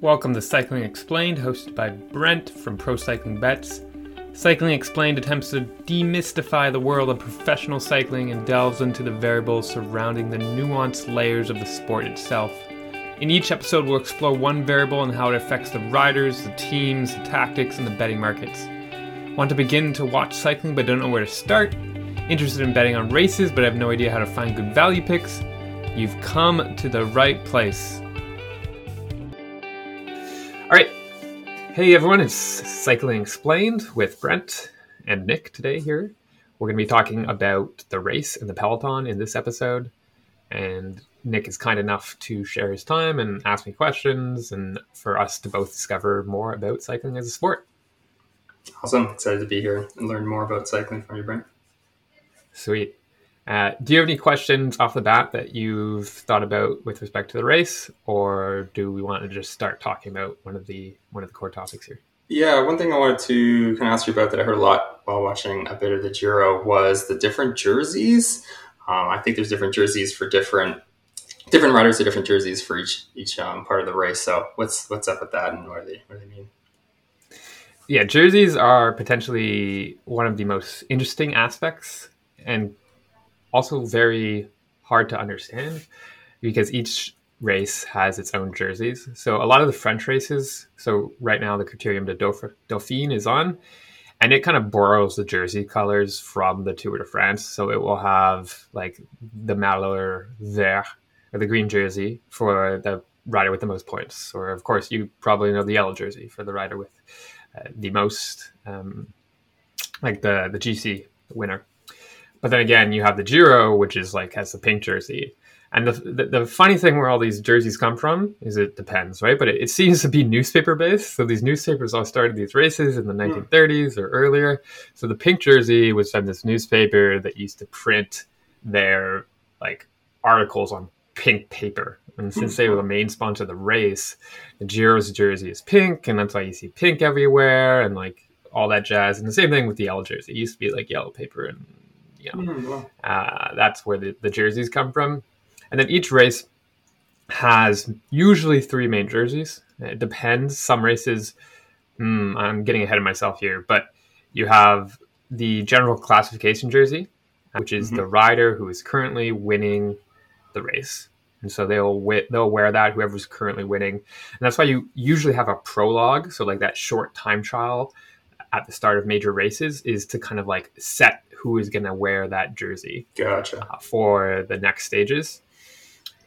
Welcome to Cycling Explained, hosted by Brent from Pro Cycling Bets. Cycling Explained attempts to demystify the world of professional cycling and delves into the variables surrounding the nuanced layers of the sport itself. In each episode, we'll explore one variable and how it affects the riders, the teams, the tactics, and the betting markets. Want to begin to watch cycling but don't know where to start? Interested in betting on races but have no idea how to find good value picks? You've come to the right place. Hey everyone, it's Cycling Explained with Brent and Nick today here. We're going to be talking about the race and the peloton in this episode. And Nick is kind enough to share his time and ask me questions and for us to both discover more about cycling as a sport. Awesome. Excited to be here and learn more about cycling from you, Brent. Sweet. Uh, do you have any questions off the bat that you've thought about with respect to the race, or do we want to just start talking about one of the one of the core topics here? Yeah, one thing I wanted to kind of ask you about that I heard a lot while watching a bit of the Giro was the different jerseys. Um, I think there's different jerseys for different different riders, or different jerseys for each each um, part of the race. So what's what's up with that, and what do they what do they mean? Yeah, jerseys are potentially one of the most interesting aspects and also very hard to understand because each race has its own jerseys. So a lot of the French races, so right now the Criterium de Dauphine is on, and it kind of borrows the jersey colors from the Tour de France. So it will have like the maillot vert or the green jersey for the rider with the most points, or of course you probably know the yellow jersey for the rider with uh, the most, um, like the the GC winner. But then again, you have the Giro, which is like has the pink jersey. And the, the, the funny thing where all these jerseys come from is it depends, right? But it, it seems to be newspaper based. So these newspapers all started these races in the 1930s hmm. or earlier. So the pink jersey was from this newspaper that used to print their like articles on pink paper. And since they were the main sponsor of the race, the Giro's jersey is pink, and that's why you see pink everywhere and like all that jazz. And the same thing with the yellow jersey. It used to be like yellow paper and you know, mm-hmm. uh, that's where the, the jerseys come from. And then each race has usually three main jerseys. It depends. Some races, hmm, I'm getting ahead of myself here, but you have the general classification jersey, which is mm-hmm. the rider who is currently winning the race. And so they'll they'll wear that whoever's currently winning, and that's why you usually have a prologue. So like that short time trial at the start of major races is to kind of like set who is going to wear that jersey. Gotcha. Uh, for the next stages.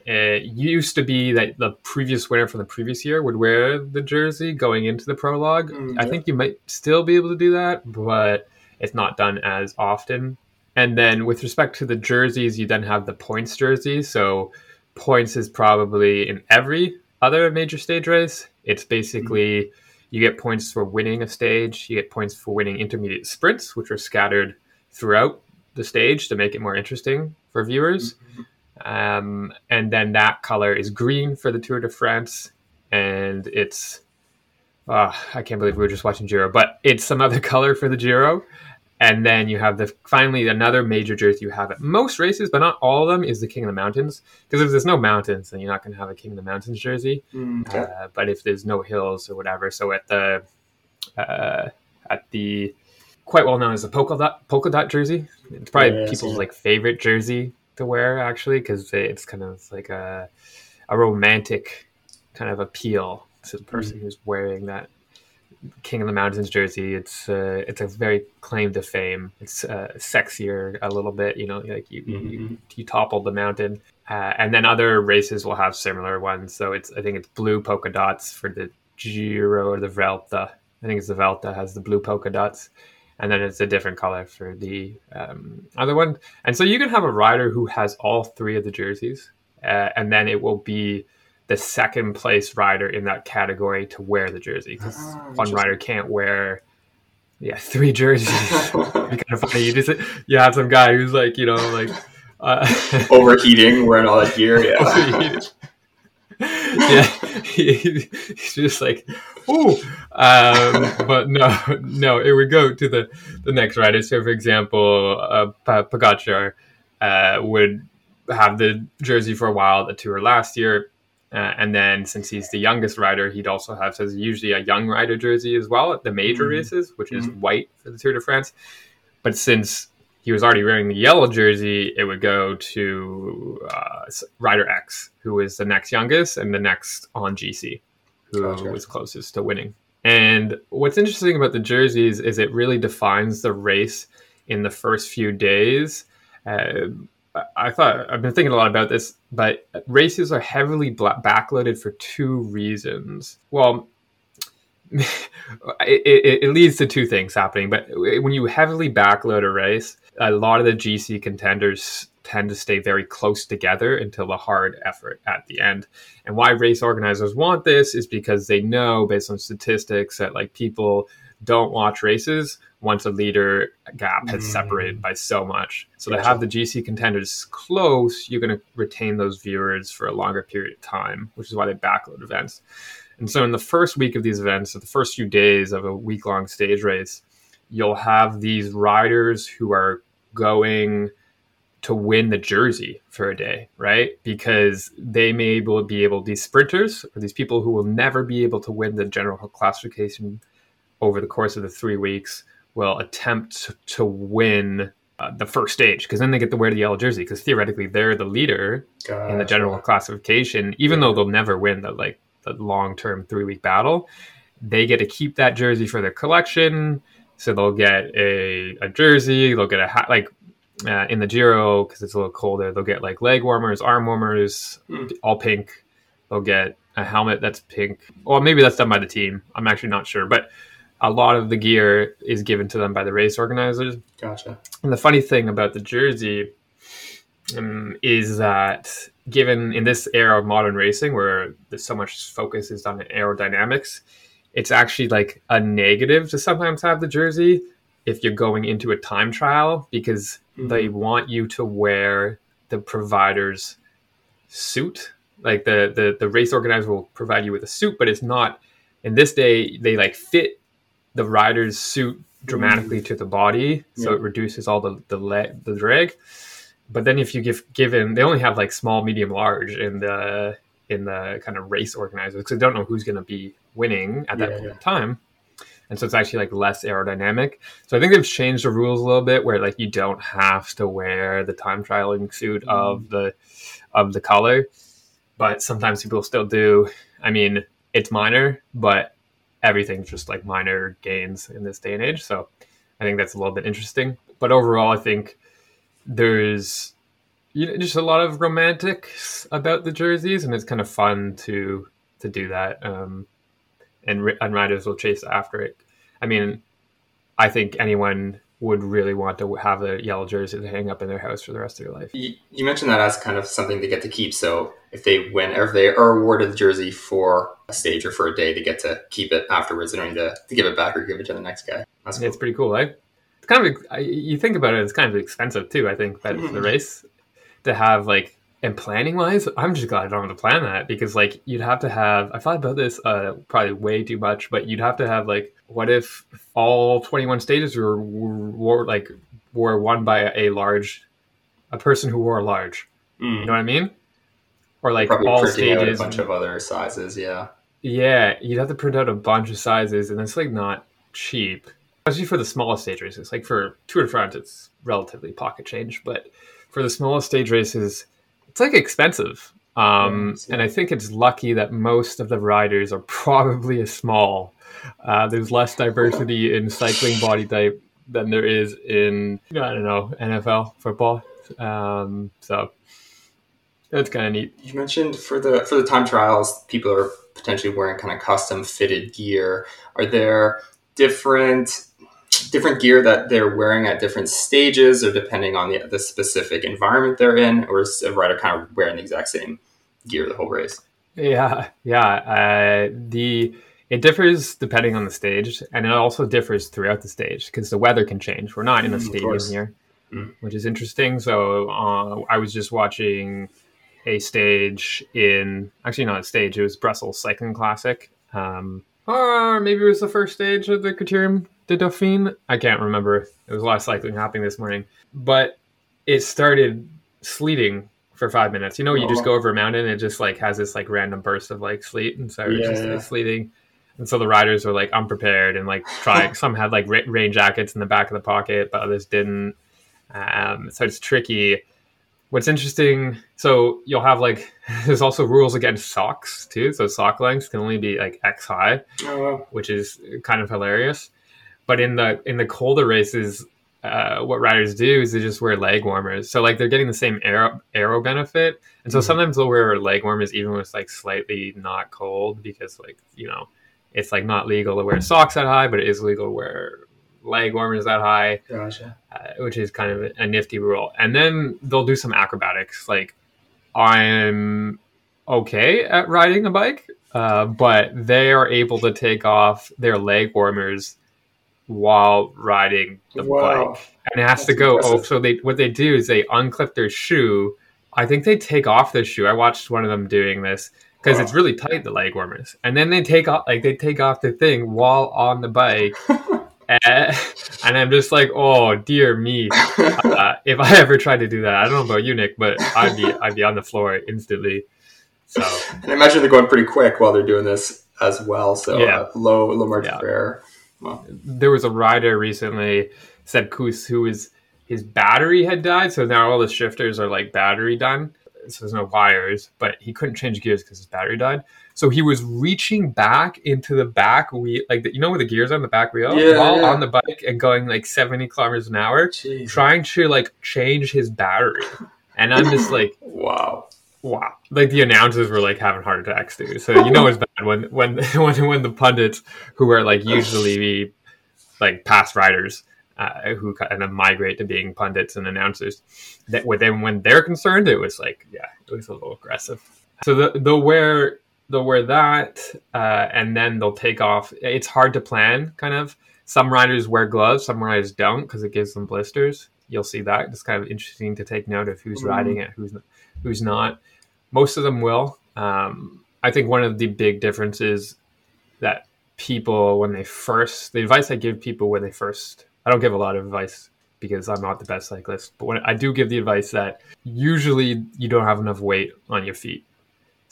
It used to be that the previous winner from the previous year would wear the jersey going into the prologue. Mm, yeah. I think you might still be able to do that, but it's not done as often. And then with respect to the jerseys, you then have the points jersey. So points is probably in every other major stage race. It's basically mm-hmm. You get points for winning a stage, you get points for winning intermediate sprints, which are scattered throughout the stage to make it more interesting for viewers. Mm-hmm. Um, and then that color is green for the Tour de France, and it's oh, I can't believe we were just watching Giro, but it's some other color for the Giro. And then you have the finally another major jersey you have at most races, but not all of them, is the King of the Mountains. Because if there's no mountains, then you're not going to have a King of the Mountains jersey. Mm-hmm. Uh, but if there's no hills or whatever, so at the uh, at the quite well known as the polka dot polka dot jersey. It's probably yeah, people's like favorite jersey to wear actually because it's kind of like a a romantic kind of appeal to the person mm-hmm. who's wearing that King of the Mountains jersey. It's uh, it's a very claim to fame. It's uh, sexier a little bit, you know, like you mm-hmm. you, you toppled the mountain. Uh, and then other races will have similar ones. So it's I think it's blue polka dots for the Giro or the Vuelta. I think it's the Vuelta has the blue polka dots and then it's a different color for the um, other one. And so you can have a rider who has all three of the jerseys, uh, and then it will be the second place rider in that category to wear the jersey because ah, one rider can't wear yeah three jerseys. kind of funny. You just you have some guy who's like you know like uh, overheating, wearing all that gear. Yeah. yeah, he, he's just like, oh, um, but no, no, it would go to the the next rider. So, for example, uh, Pogacar uh, would have the jersey for a while, the tour last year, Uh, and then since he's the youngest rider, he'd also have says usually a young rider jersey as well at the major Mhm. races, which is Mhm. white for the Tour de France. But since he was already wearing the yellow jersey, it would go to uh, Rider X, who is the next youngest and the next on GC, who Gotcha. was closest to winning. And what's interesting about the jerseys is it really defines the race in the first few days. Uh, I- thought I've been thinking a lot about this, but races are heavily bla- backloaded for two reasons. Well, it, it, it leads to two things happening. But when you heavily backload a race, a lot of the GC contenders tend to stay very close together until the hard effort at the end. And why race organizers want this is because they know, based on statistics, that like people don't watch races once a leader gap has Mm. separated by so much. So to have the GC contenders close, you're going to retain those viewers for a longer period of time, which is why they backload events. And so in the first week of these events, so the first few days of a week long stage race, you'll have these riders who are going to win the jersey for a day, right? Because they may able be able these sprinters or these people who will never be able to win the general classification over the course of the three weeks will attempt to win uh, the first stage because then they get to wear the yellow jersey because theoretically they're the leader in the general classification, even though they'll never win the like the long term three week battle, they get to keep that jersey for their collection. So they'll get a, a jersey, they'll get a hat like uh, in the Giro because it's a little colder. They'll get like leg warmers, arm warmers, Hmm. all pink. They'll get a helmet that's pink. Well, maybe that's done by the team. I'm actually not sure, but a lot of the gear is given to them by the race organizers. Gotcha. And the funny thing about the jersey um, is that, given in this era of modern racing where there's so much focus is on aerodynamics, it's actually like a negative to sometimes have the jersey if you're going into a time trial because they want you to wear the provider's suit. Like the, the the race organizer will provide you with a suit, but it's not. In this day, they like fit the rider's suit dramatically mm. to the body, so Yeah. it reduces all the the leg the drag. But then if you give given, they only have like small, medium, large in the in the kind of race organizers because they don't know who's going to be winning at that Yeah, point yeah. in time. And so it's actually like less aerodynamic. So I think they've changed the rules a little bit where like you don't have to wear the time trialing suit mm. of the of the color, but sometimes people still do. I mean, it's minor, but everything's just like minor gains in this day and age. So I think that's a little bit interesting. But overall, I think there's you know, just a lot of romantics about the jerseys, and it's kind of fun to to do that. Um, and, and riders will chase after it. I mean, I think anyone would really want to have a yellow jersey to hang up in their house for the rest of their life. You, you mentioned that as kind of something they get to keep. So if they win, or if they are awarded the jersey for a stage or for a day, they get to keep it afterwards. They don't need to, to give it back or give it to the next guy. That's cool. It's pretty cool, right? It's kind of I- you think about it, it's kind of expensive too. I think that for the race to have like and planning wise, I'm just glad I don't have to plan that because like you'd have to have. I thought about this uh, probably way too much, but you'd have to have like, what if all 21 stages were, were, like were won by a large, a person who wore a large. Mm. You know what I mean? Or like all out a bunch of other sizes. Yeah. Yeah, you'd have to print out a bunch of sizes, and it's like not cheap, especially for the smallest stage races. Like for Tour de France, it's relatively pocket change, but for the smallest stage races, it's like expensive. Um, Yeah, and I think it's lucky that most of the riders are probably a small. Uh, there's less diversity in cycling body type than there is in I don't know NFL football. Um, so that's kind of neat. You mentioned for the for the time trials, people are potentially wearing kind of custom fitted gear. Are there different different gear that they're wearing at different stages, or depending on the, the specific environment they're in, or is a rider kind of wearing the exact same gear the whole race? Yeah, yeah. Uh, the it differs depending on the stage, and it also differs throughout the stage because the weather can change. We're not in a Mm, stadium here, Mm. which is interesting. So uh, I was just watching a stage in actually not a stage. It was Brussels Cycling Classic, um, or maybe it was the first stage of the Criterium de Dauphine. I can't remember. It was a lot of cycling happening this morning, but it started sleeting for five minutes. You know, you just Oh. go over a mountain and it just like has this like random burst of like sleet, and so it's Yeah, just yeah. like, sleeting. And so the riders were like unprepared and like trying. some had like rain jackets in the back of the pocket, but others didn't. Um, so it's tricky. What's interesting, so you'll have like there's also rules against socks too. So sock lengths can only be like X high Oh, which is kind of hilarious. But in the in the colder races, uh, what riders do is they just wear leg warmers. So like they're getting the same aero aero benefit, and so Mhm. sometimes they'll wear leg warmers even when it's like slightly not cold because like you know it's like not legal to wear socks that high, but it is legal to wear leg warmers that high Gotcha. uh, which is kind of a nifty rule. And then they'll do some acrobatics. Like I'm okay at riding a bike, uh, but they are able to take off their leg warmers while riding the Wow. bike, and it has That's to go. Oh, so they what they do is they unclip their shoe. I think they take off their shoe. I watched one of them doing this because Wow. it's really tight the leg warmers, and then they take off like they take off the thing while on the bike. and, and I'm just like, oh dear me! Uh, if I ever tried to do that, I don't know about you, Nick, but I'd be I'd be on the floor instantly. So and I imagine they're going pretty quick while they're doing this as well. So Yeah. uh, low low margin Yeah. for error. there was a rider recently, Sepp Kuss, who was his battery had died, so now all the shifters are like battery done. So there's no wires, but he couldn't change gears because his battery died. So he was reaching back into the back wheel, like the, you know where the gears are on the back wheel, Yeah, while yeah. on the bike and going like 70 kilometers an hour, Jeez. trying to like change his battery. And I'm just like, Wow. wow like the announcers were like having heart attacks too so you know it's bad when when when when the pundits who are like usually the like past riders uh, who kind of migrate to being pundits and announcers that when when they're concerned it was like yeah it was a little aggressive so the, they'll wear they'll wear that uh, and then they'll take off it's hard to plan kind of some riders wear gloves some riders don't because it gives them blisters you'll see that it's kind of interesting to take note of who's Mhm. riding it who's who's not most of them will. Um, I think one of the big differences that people, when they first, the advice I give people when they first, I don't give a lot of advice because I'm not the best cyclist, but when I do give the advice that usually you don't have enough weight on your feet.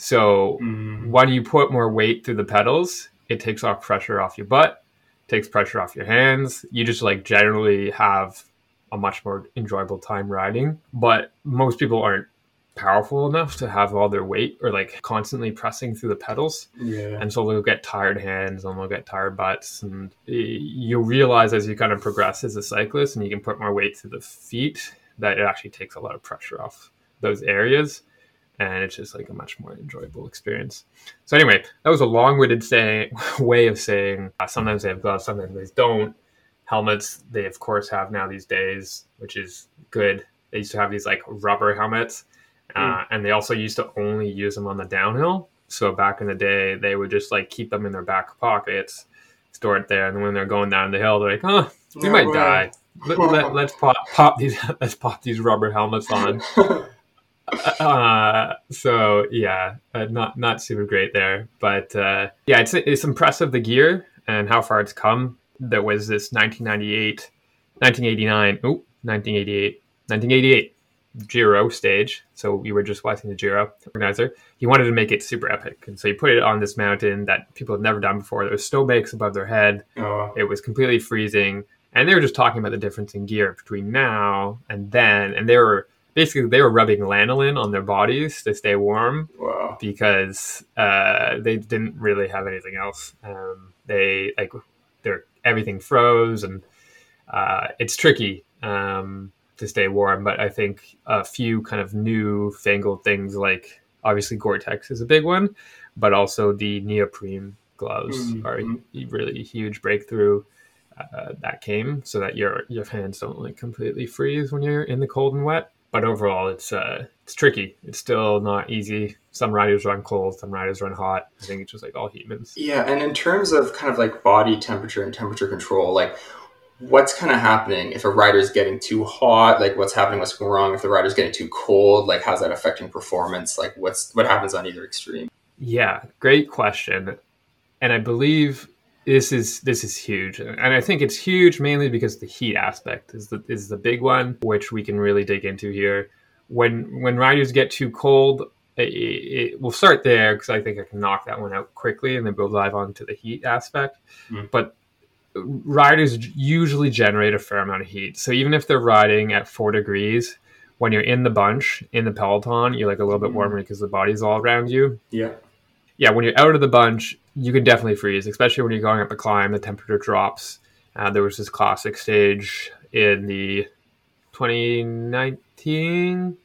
So Mm. when you put more weight through the pedals, it takes off pressure off your butt, takes pressure off your hands. You just like generally have a much more enjoyable time riding. But most people aren't powerful enough to have all their weight or like constantly pressing through the pedals Yeah. and so they'll get tired hands and they'll get tired butts and you'll realize as you kind of progress as a cyclist and you can put more weight to the feet that it actually takes a lot of pressure off those areas and it's just like a much more enjoyable experience. So anyway that was a long-winded say, way of saying uh, sometimes they have gloves sometimes they don't. Helmets they of course have now these days which is good. They used to have these like rubber helmets uh, and they also used to only use them on the downhill. So back in the day, they would just like keep them in their back pockets, store it there, and when they're going down the hill, they're like, "Huh, we No might die. Let, let, let's pop pop these let's pop these rubber helmets on." Uh, so yeah, uh, not not super great there, but uh, yeah, it's it's impressive the gear and how far it's come. There was this 1998, 1989, oh, 1988, 1988 Giro stage. So we were just watching the Giro organizer. He wanted to make it super epic, and so he put it on this mountain that people had never done before. There was snowbanks above their head. oh, It was completely freezing, and they were just talking about the difference in gear between now and then, and they were basically they were rubbing lanolin on their bodies to stay warm wow. because uh, they didn't really have anything else. Um, they like their everything froze, and uh, it's tricky um, to stay warm. But I think a few kind of new fangled things like obviously Gore-Tex is a big one, but also the neoprene gloves Mhm. are a really huge breakthrough. Uh, that came so that your your hands don't like completely freeze when you're in the cold and wet. But overall, it's uh, it's tricky. It's still not easy. Some riders run cold, some riders run hot. I think it's just like all humans. Yeah, and in terms of kind of like body temperature and temperature control, like what's kind of happening if a rider's getting too hot? Like what's happening? What's going wrong if the rider's getting too cold? Like how's that affecting performance? Like what's what happens on either extreme? Yeah, great question. And I believe this is this is huge, and I think it's huge mainly because the heat aspect is the is the big one, which we can really dig into here. when when riders get too cold, it, it, we'll start there because I think I can knock that one out quickly, and then we'll dive on to the heat aspect. Mm. But riders usually generate a fair amount of heat, so even if they're riding at four degrees, when you're in the bunch in the peloton, you're like a little bit warmer because the body's all around you. Yeah. Yeah, when you're out of the bunch, you can definitely freeze, especially when you're going up a climb. The temperature drops. Uh, there was this classic stage in the 2019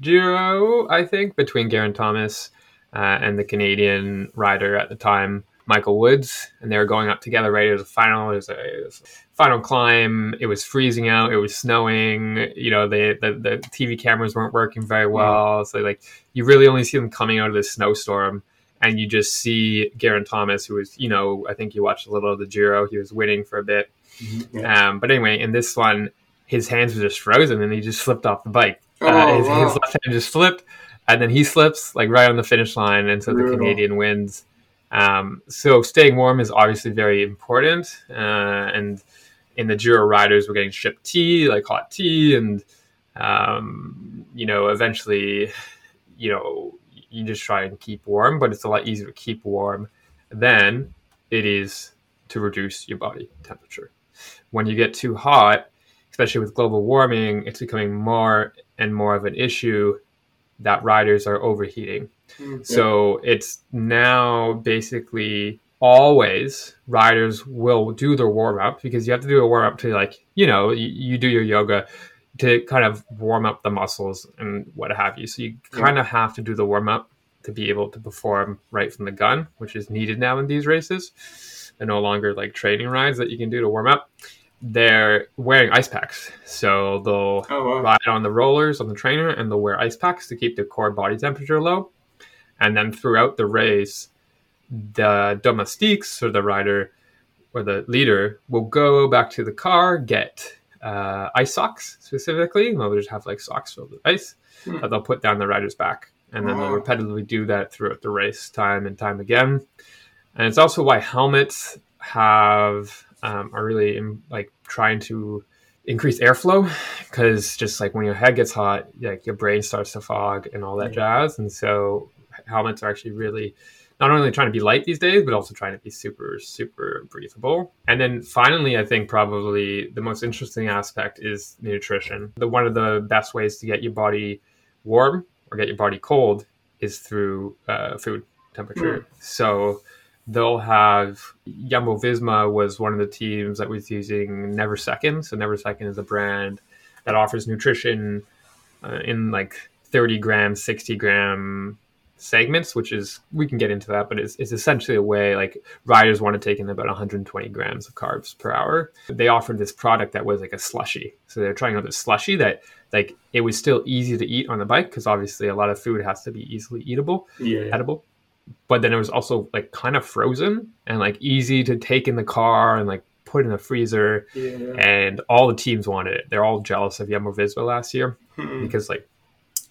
Giro, I think, between Geraint Thomas uh, and the Canadian rider at the time, Michael Woods, and they were going up together right as a final. It was a, it was a final climb. It was freezing out. It was snowing. You know, the, the the TV cameras weren't working very well. So like, you really only see them coming out of this snowstorm, and you just see Geraint Thomas, who was, you know, I think you watched a little of the Giro. He was winning for a bit. Mm-hmm. Yeah. Um, but anyway, in this one, his hands were just frozen, and he just slipped off the bike. Oh, uh, his, wow. his left hand just slipped, and then he slips like right on the finish line, and so the Canadian wins. Um, so staying warm is obviously very important, uh, and in the Giro riders, we're getting shipped tea, like hot tea, and um, you know, eventually, you know, you just try and keep warm, but it's a lot easier to keep warm than it is to reduce your body temperature. When you get too hot, especially with global warming, it's becoming more and more of an issue that riders are overheating. Mm, So it's now basically always riders will do their warm up because you have to do a warm up to like, you know, you, you do your yoga to kind of warm up the muscles and what have you. So you kind of have to do the warm up to be able to perform right from the gun, which is needed now in these races. They're no longer like training rides that you can do to warm up. They're wearing ice packs. So they'll Oh wow. ride on the rollers on the trainer and they'll wear ice packs to keep their core body temperature low. And then throughout the race, the domestiques or the rider or the leader will go back to the car, get uh, ice socks specifically. They'll just have like socks filled with ice Hmm. that they'll put down the rider's back. And then they'll repetitively do that throughout the race time and time again. And it's also why helmets have um, are really in, like trying to increase airflow because just like when your head gets hot, like your brain starts to fog and all that jazz. And so helmets are actually really not only trying to be light these days, but also trying to be super, super breathable. And then finally, I think probably the most interesting aspect is nutrition. The one of the best ways to get your body warm or get your body cold is through uh, food temperature. So they'll have Jumbo Visma was one of the teams that was using Never Second. So Never Second is a brand that offers nutrition uh, in like 30 gram, 60 gram segments, which is we can get into that, but it's, it's essentially a way like riders want to take in about 120 grams of carbs per hour. They offered this product that was like a slushy. So they're trying out this slushy that like it was still easy to eat on the bike because obviously a lot of food has to be easily eatable Yeah. edible. But then it was also like kind of frozen and like easy to take in the car and like put in the freezer. Yeah. And all the teams wanted it. They're all jealous of Jumbo Visma last year Hmm. because like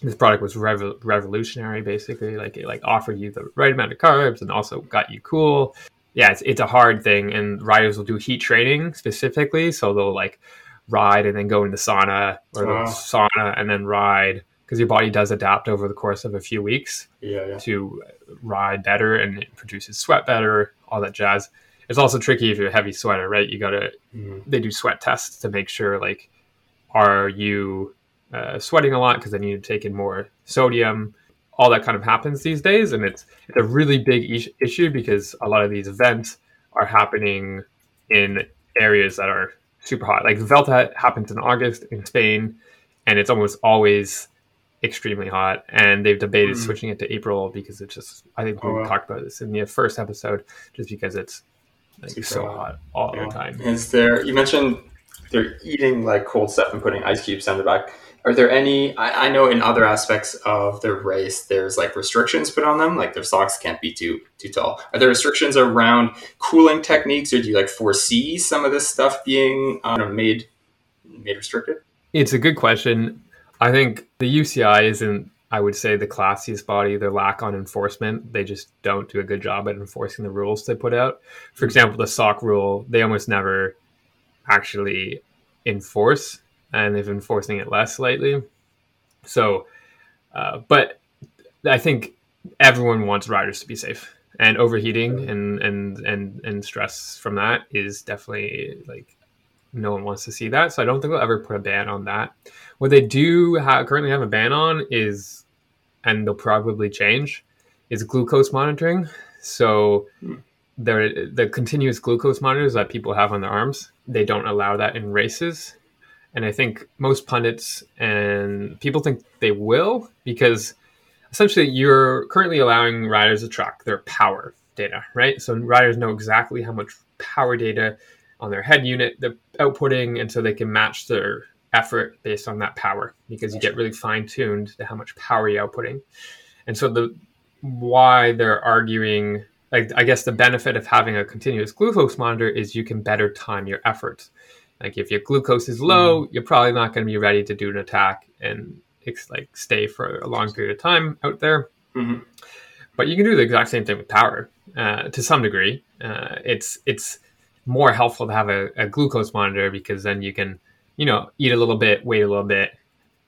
this product was revo- revolutionary. Basically, like it like offered you the right amount of carbs and also got you cool. Yeah, it's it's a hard thing, and riders will do heat training specifically, so they'll like ride and then go into sauna or Wow. they'll sauna and then ride because your body does adapt over the course of a few weeks Yeah. Yeah. to ride better and it produces sweat better, all that jazz. It's also tricky if you're a heavy sweater, right? You gotta Mhm. they do sweat tests to make sure like are you uh, sweating a lot because then you need to take in more sodium. All that kind of happens these days, and it's it's a really big is- issue because a lot of these events are happening in areas that are super hot. Like Vuelta happens in August in Spain, and it's almost always extremely hot. And they've debated Mm. switching it to April because it's just. I think we Oh, wow. talked about this in the first episode, just because it's like Super so hot. hot all Yeah. the time. Is there? You mentioned they're eating like cold stuff and putting ice cubes down the back. Are there any? I, I know in other aspects of the race, there's like restrictions put on them, like their socks can't be too too tall. Are there restrictions around cooling techniques, or do you like foresee some of this stuff being uh, made made restricted? It's a good question. I think the UCI isn't, I would say, the classiest body. Their lack on enforcement, they just don't do a good job at enforcing the rules they put out. For example, the sock rule, they almost never actually enforce, and they've been enforcing it less lately. So Uh, but I think everyone wants riders to be safe, and overheating and and and and stress from that is definitely like no one wants to see that. So I don't think they'll ever put a ban on that. What they do have, currently have a ban on is, and they'll probably change, is glucose monitoring. So the the continuous glucose monitors that people have on their arms, they don't allow that in races. And I think most pundits and people think they will because essentially you're currently allowing riders to track their power data, right? So riders know exactly how much power data on their head unit they're outputting, and so they can match their effort based on that power because you get really fine tuned to how much power you're outputting. And so the why they're arguing, I guess the benefit of having a continuous glucose monitor is you can better time your efforts. Like if your glucose is low, mm-hmm. you're probably not going to be ready to do an attack and like stay for a long period of time out there. Mm-hmm. But you can do the exact same thing with power uh, to some degree. Uh, it's it's more helpful to have a, a, glucose monitor because then you can you know eat a little bit, wait a little bit.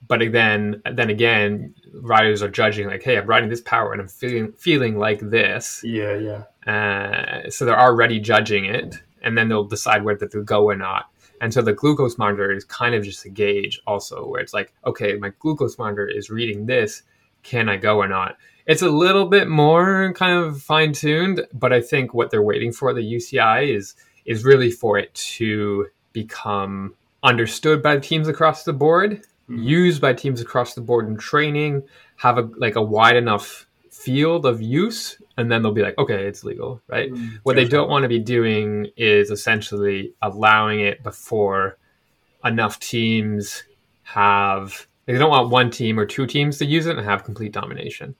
But then then again, riders are judging like, hey, I'm riding this power and I'm feeling feeling like this. Yeah, yeah. Uh, so they're already judging it, and then they'll decide whether to go or not. And so the glucose monitor is kind of just a gauge also where it's like, okay, my glucose monitor is reading this. Can I go or not? It's a little bit more kind of fine tuned, but I think what they're waiting for the UCI is is really for it to become understood by teams across the board, mm-hmm. used by teams across the board in training, have a like a wide enough field of use and then they'll be like, okay, it's legal, right? Mm, what they don't want to be doing is essentially allowing it before enough teams have. They don't want one team or two teams to use it and have complete domination.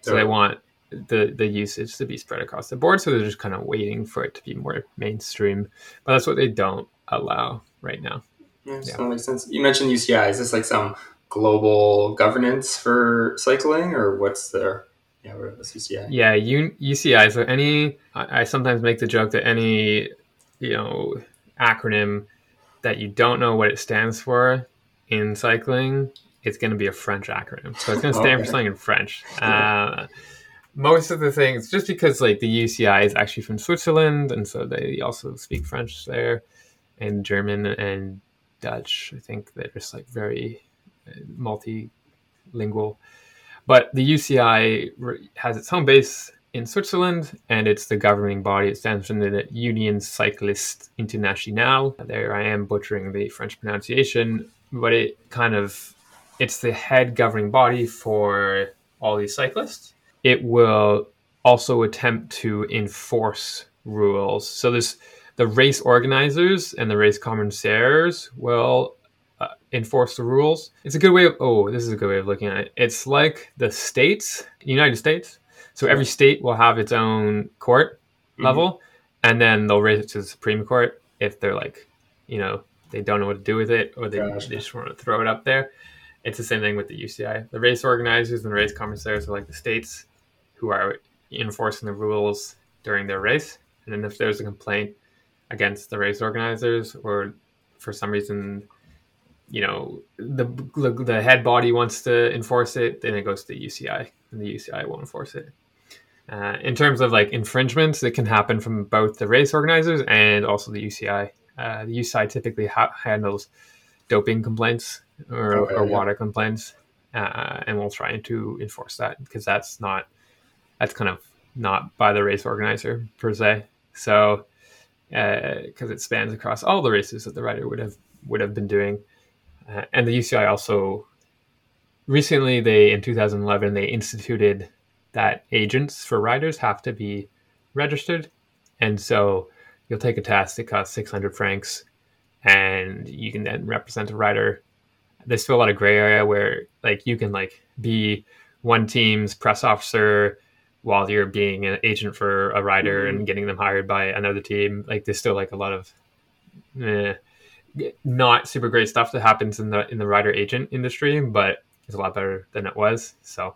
So they want the the usage to be spread across the board. So they're just kind of waiting for it to be more mainstream. But that's what they don't allow right now. Yeah, yeah. that makes sense. You mentioned UCI. Is this like some global governance for cycling, or what's their yeah, we're at the UCI. Yeah, U- UCI. So any, I, I sometimes make the joke that any, you know, acronym that you don't know what it stands for in cycling, it's going to be a French acronym. So it's going to stand okay. for something in French. Uh, most of the things, just because like the UCI is actually from Switzerland, and so they also speak French there, and German and Dutch. I think they're just like very uh, multilingual. But the UCI has its home base in Switzerland, and it's the governing body. It stands for the Union Cycliste Internationale. There I am butchering the French pronunciation, but it kind of it's the head governing body for all these cyclists. It will also attempt to enforce rules. So there's the race organizers and the race commissaires will enforce the rules. It's a good way of, oh, this is a good way of looking at it. It's like the states, United States. So every state will have its own court mm-hmm. level, and then they'll raise it to the Supreme Court if they're like, you know, they don't know what to do with it or they, they just want to throw it up there. It's the same thing with the UCI. The race organizers and the race commissaires are like the states who are enforcing the rules during their race. And then if there's a complaint against the race organizers or for some reason you know the, the, the head body wants to enforce it, then it goes to the UCI, and the UCI will enforce it. Uh, in terms of like infringements, it can happen from both the race organizers and also the UCI. Uh, the UCI typically ha- handles doping complaints or, okay, or yeah. WADA complaints, uh, and we'll try to enforce that because that's not that's kind of not by the race organizer per se. So because uh, it spans across all the races that the rider would have would have been doing. Uh, and the UCI also recently they in 2011 they instituted that agents for riders have to be registered, and so you'll take a test. It costs 600 francs, and you can then represent a rider. There's still a lot of gray area where like you can like be one team's press officer while you're being an agent for a rider mm-hmm. and getting them hired by another team. Like there's still like a lot of eh, not super great stuff that happens in the in the rider agent industry, but it's a lot better than it was. So,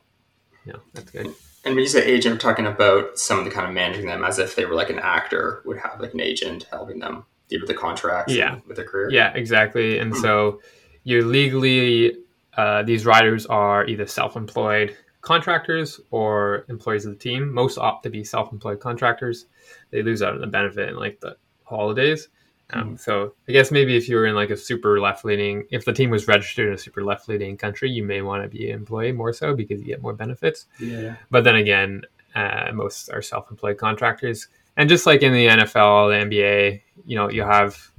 yeah, that's good. And when you say agent, we're talking about somebody kind of managing them as if they were like an actor would have like an agent helping them deal with the contracts, yeah, with their career. Yeah, exactly. And hmm. so you're legally uh, these riders are either self-employed contractors or employees of the team. Most opt to be self-employed contractors. They lose out on the benefit in like the holidays. Um, mm. So I guess maybe if you were in like a super left-leaning, if the team was registered in a super left-leaning country, you may want to be an employee more so because you get more benefits. Yeah. But then again, uh, most are self-employed contractors, and just like in the NFL, the NBA, you know, you have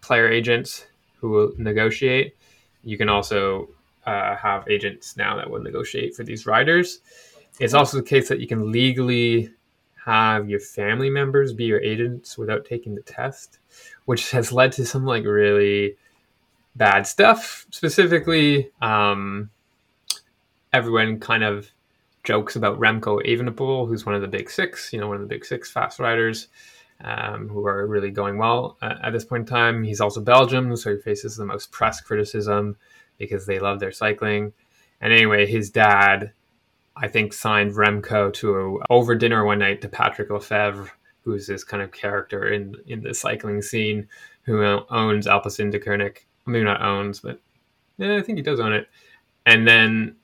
player agents who will negotiate. You can also uh, have agents now that will negotiate for these riders. It's also the case that you can legally have your family members be your agents without taking the test, which has led to some like really bad stuff. Specifically, um, everyone kind of jokes about Remco Evenepoel, who's one of the big six, you know, one of the big six fast riders. Um, who are really going well uh, at this point in time. He's also Belgium, so he faces the most press criticism because they love their cycling. And anyway, his dad, I think, signed Remco to a, over dinner one night to Patrick Lefevere, who's this kind of character in in the cycling scene, who owns Alpecin-Deceuninck. Maybe not owns, but yeah, I think he does own it. And then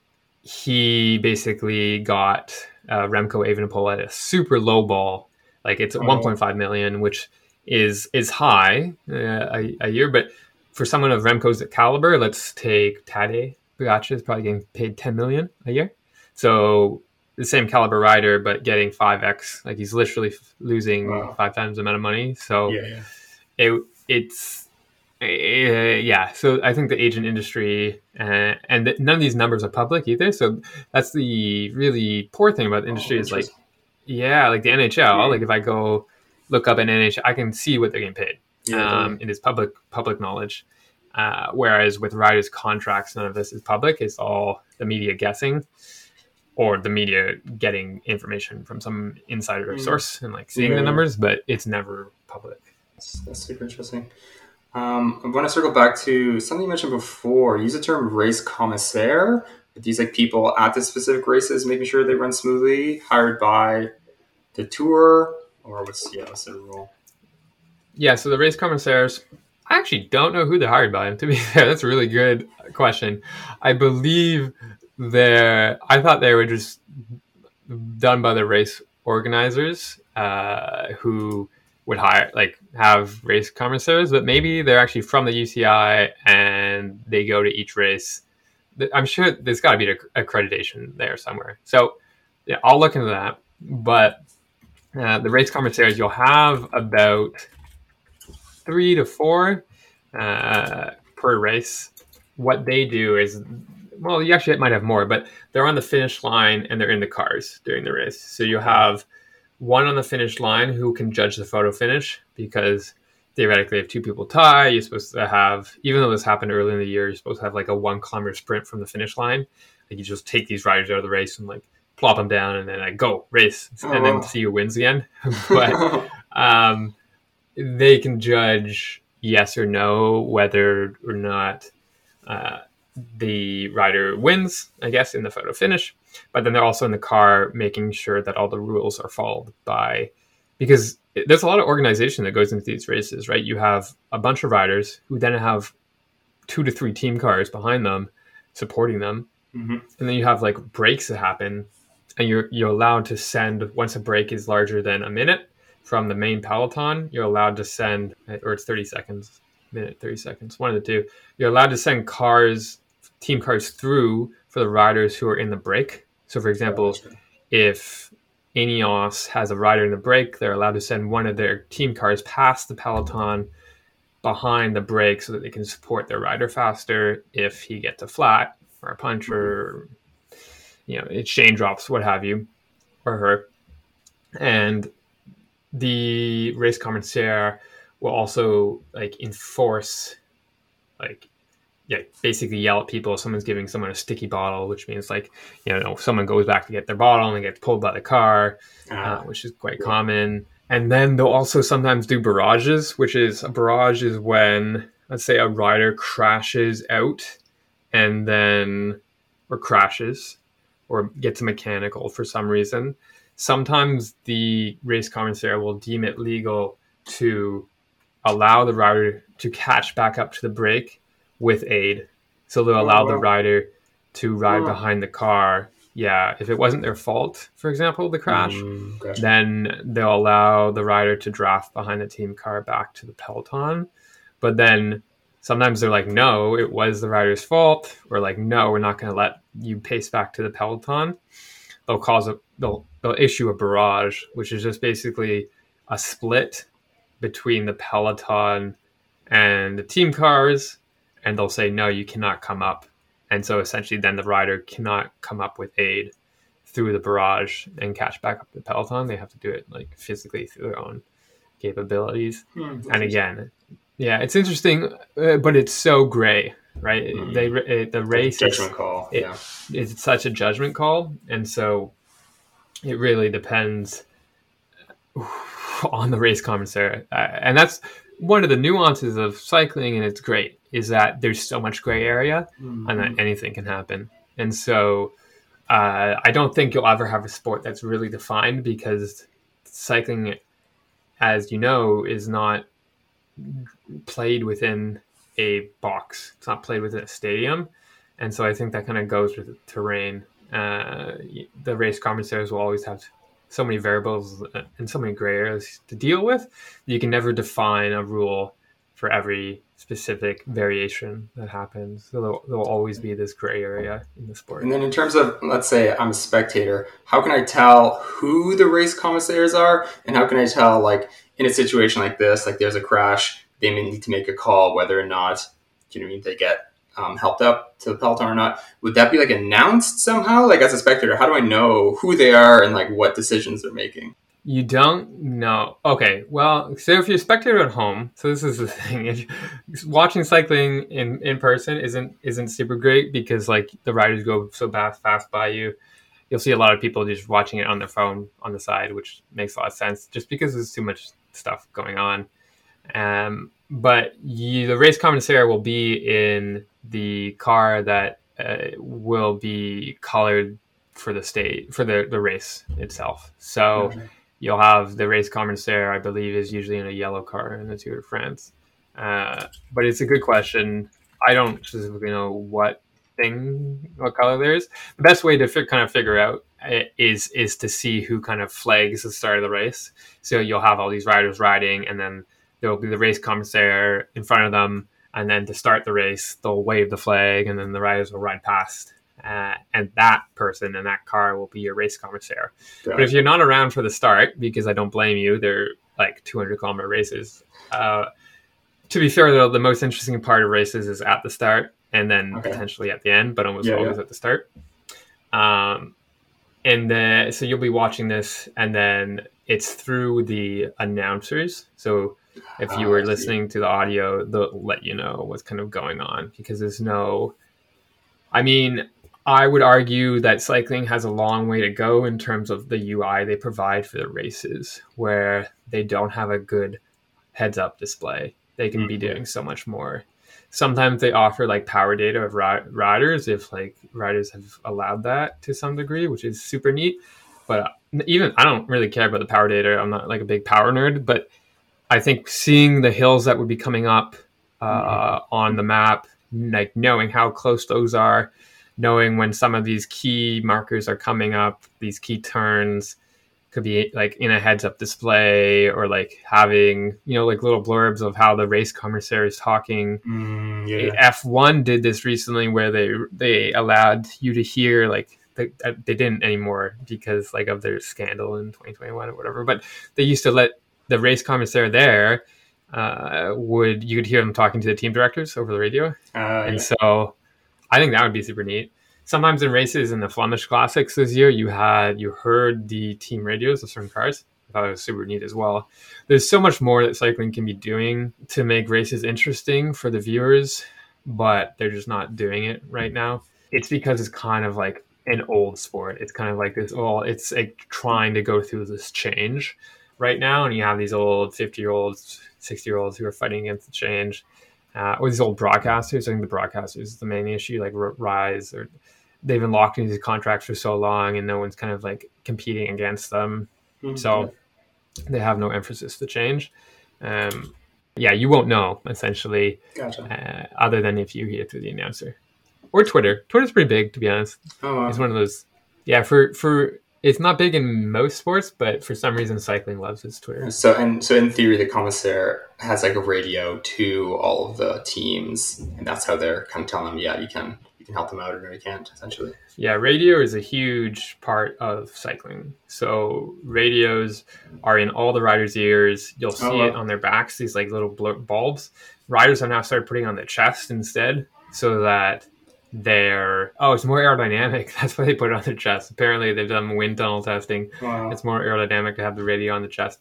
he basically got uh, Remco Evenepoel at a super low ball, like it's oh. 1.5 million, which is is high uh, a, a year, but for someone of Remco's caliber, let's take Tadej Pogacar is probably getting paid 10 million a year. So the same caliber rider, but getting 5x, like he's literally losing wow. five times the amount of money. So yeah, yeah. it it's uh, yeah. So I think the agent industry uh, and none of these numbers are public either. So that's the really poor thing about the industry oh, is like yeah, like the NHL. Yeah. Like if I go look up an NHL, I can see what they're getting paid yeah, um, it is public public knowledge. Uh, whereas with riders' contracts, none of this is public. It's all the media guessing, or the media getting information from some insider mm. source and like seeing yeah. the numbers, but it's never public. That's, that's super interesting. Um, I want to circle back to something you mentioned before. You use the term race commissaire. These like people at the specific races, making sure they run smoothly, hired by the tour, or what's yeah, what's the rule? Yeah, so the race commissaires, I actually don't know who they're hired by. To be fair, that's a really good question. I believe they're. I thought they were just done by the race organizers uh, who would hire like have race commissaires, but maybe they're actually from the UCI and they go to each race. I'm sure there's got to be accreditation there somewhere. So yeah, I'll look into that. But uh, the race commissaires, you'll have about three to four uh, per race. What they do is, well, you actually might have more, but they're on the finish line and they're in the cars during the race. So you have one on the finish line who can judge the photo finish because theoretically, if two people tie, you're supposed to have, even though this happened early in the year, you're supposed to have like a one kilometer sprint from the finish line. Like you just take these riders out of the race and like plop them down and then like go race oh, and then see who wins again. but um, they can judge yes or no whether or not uh, the rider wins, I guess, in the photo finish. But then they're also in the car making sure that all the rules are followed by, because there's a lot of organization that goes into these races, right? You have a bunch of riders who then have two to three team cars behind them supporting them. Mm-hmm. And then you have like breaks that happen, and you're you're allowed to send once a break is larger than a minute from the main peloton, you're allowed to send, or it's 30 seconds, minute, 30 seconds, one of the two. You're allowed to send cars, team cars through for the riders who are in the break. So, for example, if Ineos has a rider in the break, they're allowed to send one of their team cars past the peloton behind the break so that they can support their rider faster if he gets a flat or a punch or you know exchange drops what have you or her and the race commissaire will also like enforce like yeah basically yell at people if someone's giving someone a sticky bottle which means like you know someone goes back to get their bottle and gets pulled by the car uh, uh, which is quite yeah. common and then they'll also sometimes do barrages which is a barrage is when let's say a rider crashes out and then or crashes or gets a mechanical for some reason sometimes the race commissaire will deem it legal to allow the rider to catch back up to the break with aid. So they'll allow oh, wow. the rider to ride Oh. behind the car. Yeah, if it wasn't their fault, for example, the crash, Mm, gotcha. then they'll allow the rider to draft behind the team car back to the peloton. But then sometimes they're like, no, it was the rider's fault, or like, no, we're not going to let you pace back to the peloton. They'll cause a they'll they'll issue a barrage, which is just basically a split between the peloton and the team cars, and they'll say, no, you cannot come up. And so essentially, then the rider cannot come up with aid through the barrage and catch back up the peloton. They have to do it like physically through their own capabilities. Hmm, And again, yeah, it's interesting, uh, but it's so gray, right? Mm. They uh, the race is, judgment call. it- yeah. it's such a judgment call, and so it really depends on the race commissary, uh, and that's one of the nuances of cycling, and it's great is that there's so much gray area and Mhm. that anything can happen. And so uh, I don't think you'll ever have a sport that's really defined because cycling, as you know, is not played within a box. It's not played within a stadium. And so I think that kind of goes with the terrain. Uh, the race commissaries will always have so many variables and so many gray areas to deal with. You can never define a rule for every specific variation that happens. So there'll, there'll always be this gray area in the sport. And then in terms of, let's say I'm a spectator, how can I tell who the race commissaires are? And how can I tell, like, in a situation like this, like there's a crash, they may need to make a call whether or not, you know, mean, they get um, helped up to the peloton or not. Would that be like announced somehow? Like as a spectator, how do I know who they are and like what decisions they're making? You don't know. Okay, well, so if you're a spectator at home, so this is the thing. If watching cycling in, in person isn't isn't super great because like the riders go so fast fast by you. You'll see a lot of people just watching it on their phone on the side, which makes a lot of sense, just because there's too much stuff going on. Um, but you, the race commissary will be in the car that uh, will be colored for the state for the, the race itself. So you'll have the race commissaire, I believe, is usually in a yellow car in the Tour de France. Uh, but it's a good question. I don't specifically know what thing, what color there is. The best way to fi- kind of figure out uh, is is to see who kind of flags the start of the race. So you'll have all these riders riding, and then there will be the race commissaire in front of them, and then to start the race, they'll wave the flag, and then the riders will ride past. Uh, and that person in that car will be your race commissaire. But if you're not around for the start, because I don't blame you, they're like 200 kilometer races. Uh, to be fair, though, the most interesting part of races is at the start and then Okay. potentially at the end, but almost Yeah, always yeah. at the start. Um, and the, so you'll be watching this, and then it's through the announcers. So if you Ah, were see. listening to the audio, they'll let you know what's kind of going on because there's no. I mean, I would argue that cycling has a long way to go in terms of the UI they provide for the races, where they don't have a good heads up display. They can be Mhm. doing so much more. Sometimes they offer like power data of ri- riders if like riders have allowed that to some degree, which is super neat. But uh, even I don't really care about the power data. I'm not like a big power nerd, but I think seeing the hills that would be coming up uh, on the map, like knowing how close those are, knowing when some of these key markers are coming up, these key turns could be like in a heads up display or like having, you know, like little blurbs of how the race commissary is talking. Mm, yeah. F1 did this recently where they they allowed you to hear like they, uh, they didn't anymore because like of their scandal in 2021 or whatever, but they used to let the race commissary there uh, would you could hear them talking to the team directors over the radio Uh, and yeah. so I think that would be super neat. Sometimes in races in the Flemish Classics this year, you had you heard the team radios of certain cars. I thought it was super neat as well. There's so much more that cycling can be doing to make races interesting for the viewers, but they're just not doing it right now. It's because it's kind of like an old sport. It's kind of like this. Well, it's like trying to go through this change right now, and you have these old fifty year olds, sixty year olds who are fighting against the change uh, or these old broadcasters. I think the broadcasters is the main issue, like Rise, or they've been locked into these contracts for so long, and no one's kind of like competing against them. Mhm. So they have no emphasis to change. Um, yeah, you won't know essentially, gotcha. uh, other than if you hear through the announcer. or Twitter. Twitter's pretty big, to be honest. Oh, wow. It's one of those. Yeah, for for it's not big in most sports, but for some reason, cycling loves its Twitter. So and so in theory, the commissaire has like a radio to all of the teams, and that's how they're kind of telling them, yeah, you can you can help them out or no, you can't. Essentially, Yeah, radio is a huge part of cycling. So radios are in all the riders' ears. You'll oh, see Oh, wow. it on their backs, these like little bulbs. Riders have now started putting on their chest instead, so that they're oh, it's more aerodynamic. That's why they put it on their chest. Apparently, they've done wind tunnel testing. wow. It's more aerodynamic to have the radio on the chest,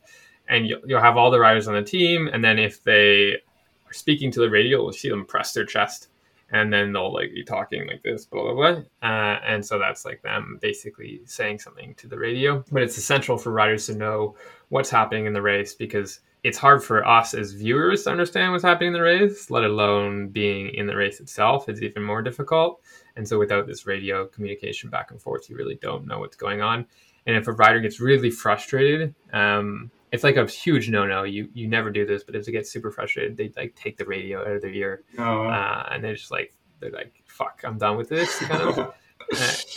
and you'll, you'll have all the riders on the team. And then if they are speaking to the radio, you'll see them press their chest, and then they'll like be talking like this, blah blah blah. Uh, and so that's like them basically saying something to the radio. But it's essential for riders to know what's happening in the race because it's hard for us as viewers to understand what's happening in the race, let alone being in the race itself. It's even more difficult. And so without this radio communication back and forth, you really don't know what's going on. And if a rider gets really frustrated, um, it's like a huge no-no. You you never do this, but if they get super frustrated, they like take the radio out of their ear, Oh, uh, and they're just like they're like, "Fuck, I'm done with this." Kind of.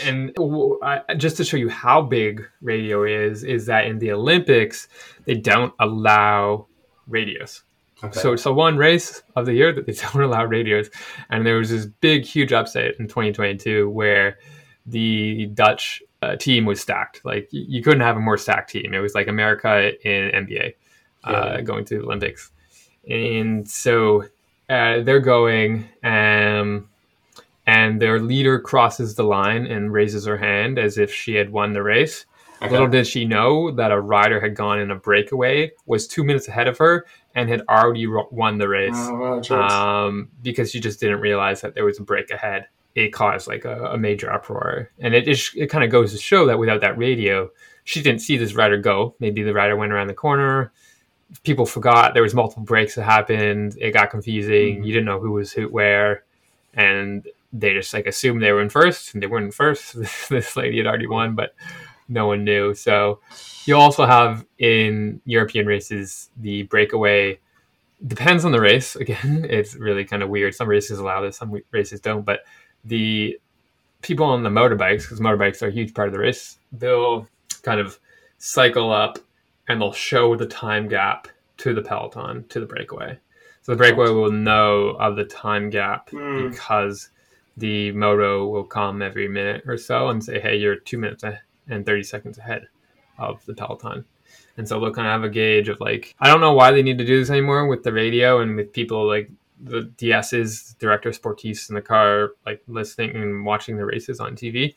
And just to show you how big radio is, is that in the Olympics they don't allow radios. okay. So it's the one race of the year that they don't allow radios, and there was this big, huge upset in 2022 where the Dutch uh, team was stacked. Like you couldn't have a more stacked team. It was like America in NBA uh, Yeah. going to the Olympics, and so uh, they're going, um, and their leader crosses the line and raises her hand as if she had won the race. okay. Little did she know that a rider had gone in a breakaway, was two minutes ahead of her, and had already won the race Oh, wow, um, because she just didn't realize that there was a break ahead. It caused like a, a major uproar, and it it, it kind of goes to show that without that radio, she didn't see this rider go. Maybe the rider went around the corner. People forgot there was multiple breaks that happened. It got confusing. Mhm. You didn't know who was who where, and they just like assumed they were in first, and they weren't in first. this lady had already won, but no one knew. So you also have in European races the breakaway depends on the race. Again, it's really kind of weird. Some races allow this, some races don't. But the people on the motorbikes, because motorbikes are a huge part of the race, they'll kind of cycle up and they'll show the time gap to the peloton to the breakaway. So the breakaway will know of the time gap Hmm. because the moto will come every minute or so and say, "Hey, you're two minutes and thirty seconds ahead of the peloton." And so they'll kind of have a gauge of like, I don't know why they need to do this anymore with the radio and with people like the DSs, director sportifs in the car, like listening and watching the races on TV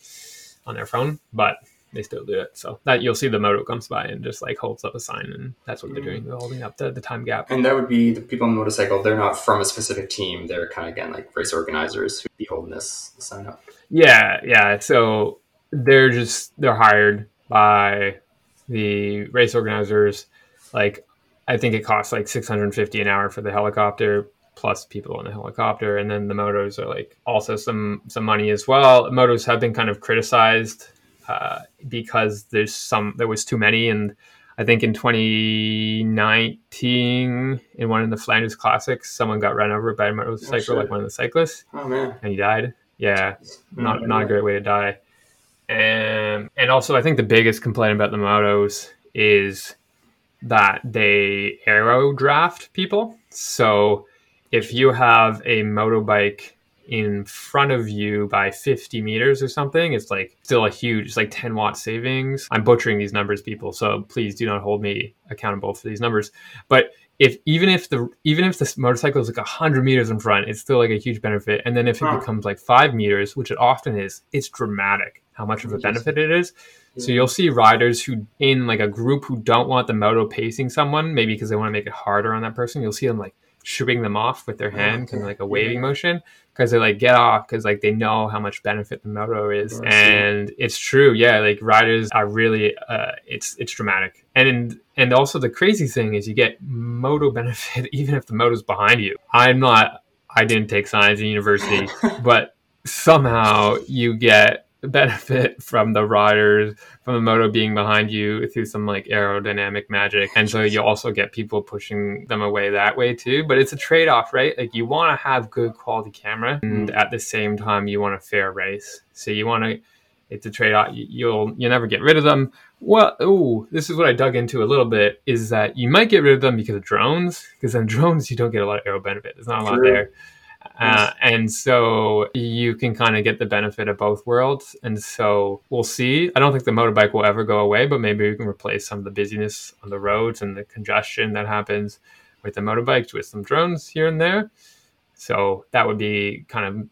on their phone, but they still do it. So that you'll see the moto comes by and just like holds up a sign, and that's what they're doing. They're holding up the, the time gap. And that would be the people on the motorcycle. They're not from a specific team. They're kind of again like race organizers who'd be holding this sign up. Yeah, yeah. So they're just they're hired by the race organizers. Like I think it costs like six hundred and fifty an hour for the helicopter plus people on the helicopter, and then the motos are like also some some money as well. Motos have been kind of criticized uh, because there's some there was too many, and I think in 2019 in one of the Flanders Classics, someone got run over by a motorcycle, shit. like one of the cyclists, Oh man, and he died. Yeah, not Mm, not a great way to die. And and also, I think the biggest complaint about the motos is that they aero draft people. So if you have a motorbike in front of you by 50 meters or something, it's like still a huge, it's like 10 watt savings. I'm butchering these numbers, people, so please do not hold me accountable for these numbers. But if even if the even if the motorcycle is like 100 meters in front, it's still like a huge benefit. And then if it Huh. becomes like five meters, which it often is, it's dramatic how much of a benefit it is. So you'll see riders who in like a group who don't want the moto pacing someone, maybe because they want to make it harder on that person. You'll see them like shooing them off with their ah, hand, kind of like a waving motion, because they like get off because like they know how much benefit the moto is, and it's true. Yeah, like riders are really, uh, it's it's dramatic, and and also the crazy thing is you get moto benefit even if the moto's behind you. I'm not, I didn't take science in university, but somehow you get benefit from the riders from the moto being behind you through some like aerodynamic magic. And so you also get people pushing them away that way too. But it's a trade-off right? Like you want to have good quality camera and mm-hmm. at the same time you want a fair race. So you want to it's a trade-off. You'll you'll never get rid of them. Well oh this is what i dug into a little bit is that you might get rid of them because of drones because in drones you don't get a lot of aero benefit. There's not a lot True. there uh, and so you can kind of get the benefit of both worlds. And so we'll see. I don't think the motorbike will ever go away, but maybe we can replace some of the busyness on the roads and the congestion that happens with the motorbikes with some drones here and there. So that would be kind of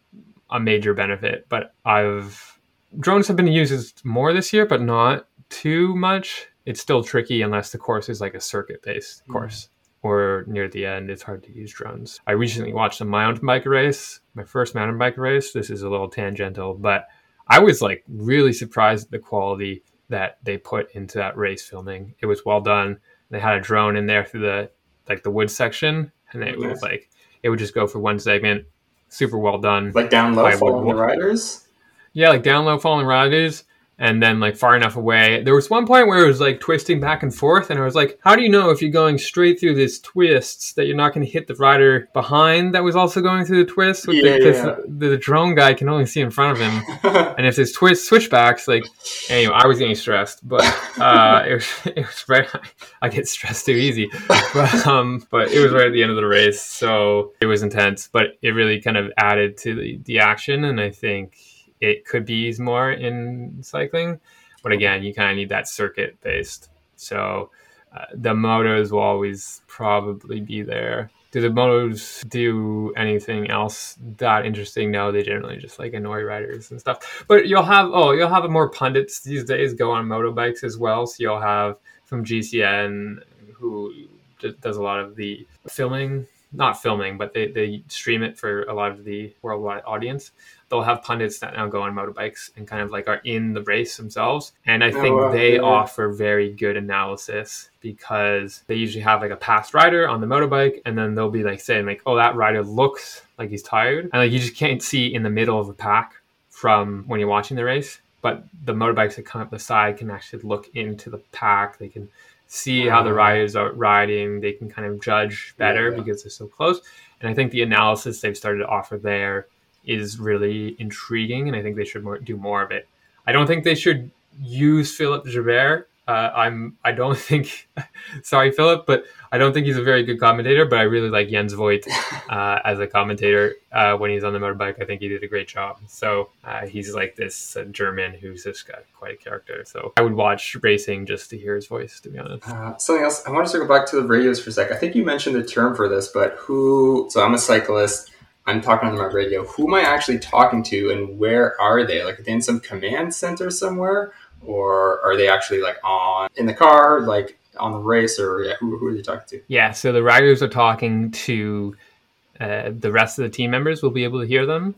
a major benefit. But I've drones have been used more this year, but not too much. It's still tricky unless the course is like a circuit based Mhm. course or near the end, it's hard to use drones. I recently watched a mountain bike race, my first mountain bike race. This is a little tangential, but I was like really surprised at the quality that they put into that race filming. It was well done. They had a drone in there through the like the wood section, and it Nice. was like it would just go for one segment. Super well done. Like down low, following riders. Yeah, like down low falling riders and then like far enough away. There was one point where it was like twisting back and forth, and I was like, how do you know if you're going straight through these twists that you're not going to hit the rider behind that was also going through the twist? With Yeah, the, yeah. the, the drone guy can only see in front of him. And if there's twist switchbacks, like anyway, I was getting stressed, but uh, it was it was right. I get stressed too easy, but um, but it was right at the end of the race, so it was intense. But it really kind of added to the, the action, and I think it could be used more in cycling. But again, you kind of need that circuit based. So uh, the motos will always probably be there. Do the motos do anything else that interesting? No, they generally just like annoy riders and stuff. But you'll have oh, you'll have more pundits these days go on motorbikes as well. So you'll have from GCN who does a lot of the filming, not filming, but they, they stream it for a lot of the worldwide audience. They'll have pundits that now go on motorbikes and kind of like are in the race themselves. And I Oh, think wow, they yeah. offer very good analysis because they usually have like a past rider on the motorbike and then they'll be like saying like, oh, that rider looks like he's tired. And like you just can't see in the middle of the pack from when you're watching the race. But the motorbikes that come up the side can actually look into the pack. They can see how the Ah. riders are riding. They can kind of judge better Yeah. because they're so close. And I think the analysis they've started to offer there is really intriguing, and I think they should more, do more of it. I don't think they should use Philippe Gilbert. Uh, I'm. I don't think. sorry, Philippe, but I don't think he's a very good commentator. But I really like Jens Voigt uh, as a commentator uh, when he's on the motorbike. I think he did a great job. So uh, he's like this uh, German who's just got quite a character. So I would watch racing just to hear his voice. To be honest. Uh, something else. I want to circle back to the radios for a sec. I think you mentioned the term for this, but who? So I'm a cyclist. I'm talking on my radio. Who am I actually talking to, and where are they? Like, are they in some command center somewhere, or are they actually like on in the car, like on the race, or yeah, who, who are they talking to? Yeah, so the riders are talking to uh, the rest of the team members will be able to hear them,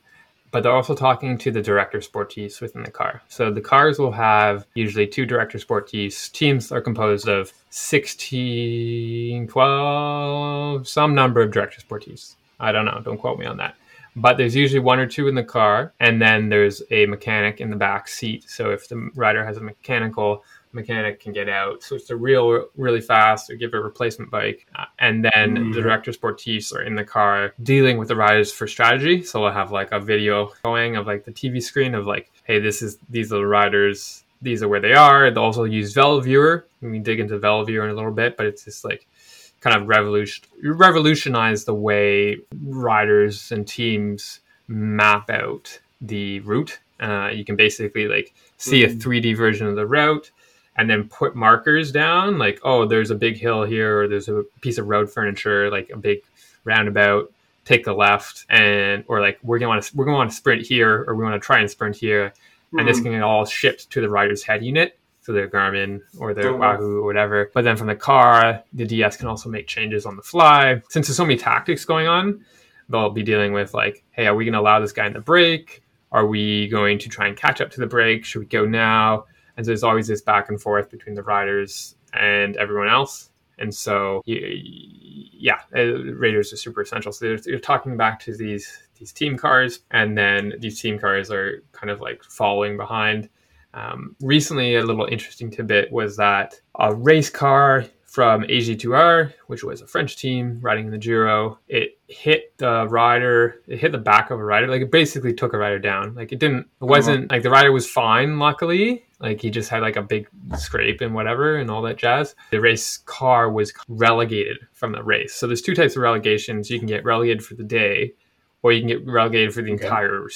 but they're also talking to the director sportifs within the car. So the cars will have usually two director sportifs. Teams are composed of 16, 12, some number of director sportifs. I don't know, don't quote me on that. But there's usually one or two in the car, and then there's a mechanic in the back seat. So if the rider has a mechanical mechanic can get out, switch to real really fast, or give a replacement bike, Uh, and then Mhm. the director sportifs are in the car dealing with the riders for strategy. So they'll have like a video going of like the TV screen of like, hey, this is these are the riders, these are where they are. They'll also use VeloViewer. We can dig into VeloViewer in a little bit, but it's just like kind of revolution revolutionize the way riders and teams map out the route. Uh, you can basically like see a Mhm. 3D version of the route and then put markers down like oh there's a big hill here or there's a piece of road furniture like a big roundabout take the left and or like we're going to we're going to want to sprint here or we want to try and sprint here and this Mhm. can all shipped to the rider's head unit their Garmin or their. Wahoo or whatever. But then from the car, the DS can also make changes on the fly. Since there's so many tactics going on, they'll be dealing with like, hey, are we going to allow this guy in the break? Are we going to try and catch up to the break? Should we go now? And so there's always this back and forth between the riders and everyone else. And so, yeah, uh, radars are super essential. So they're, you're talking back to these these team cars, and then these team cars are kind of like following behind. Um, recently, a little interesting tidbit was that a race car from AG2R, which was a French team riding in the Giro. It hit the rider, it hit the back of a rider. Like it basically took a rider down. Like it didn't, it wasn't uh-huh. like the rider was fine, luckily. Like he just had like a big scrape and whatever and all that jazz. The race car was relegated from the race. So there's two types of relegations. You can get relegated for the day or you can get relegated for the okay. entire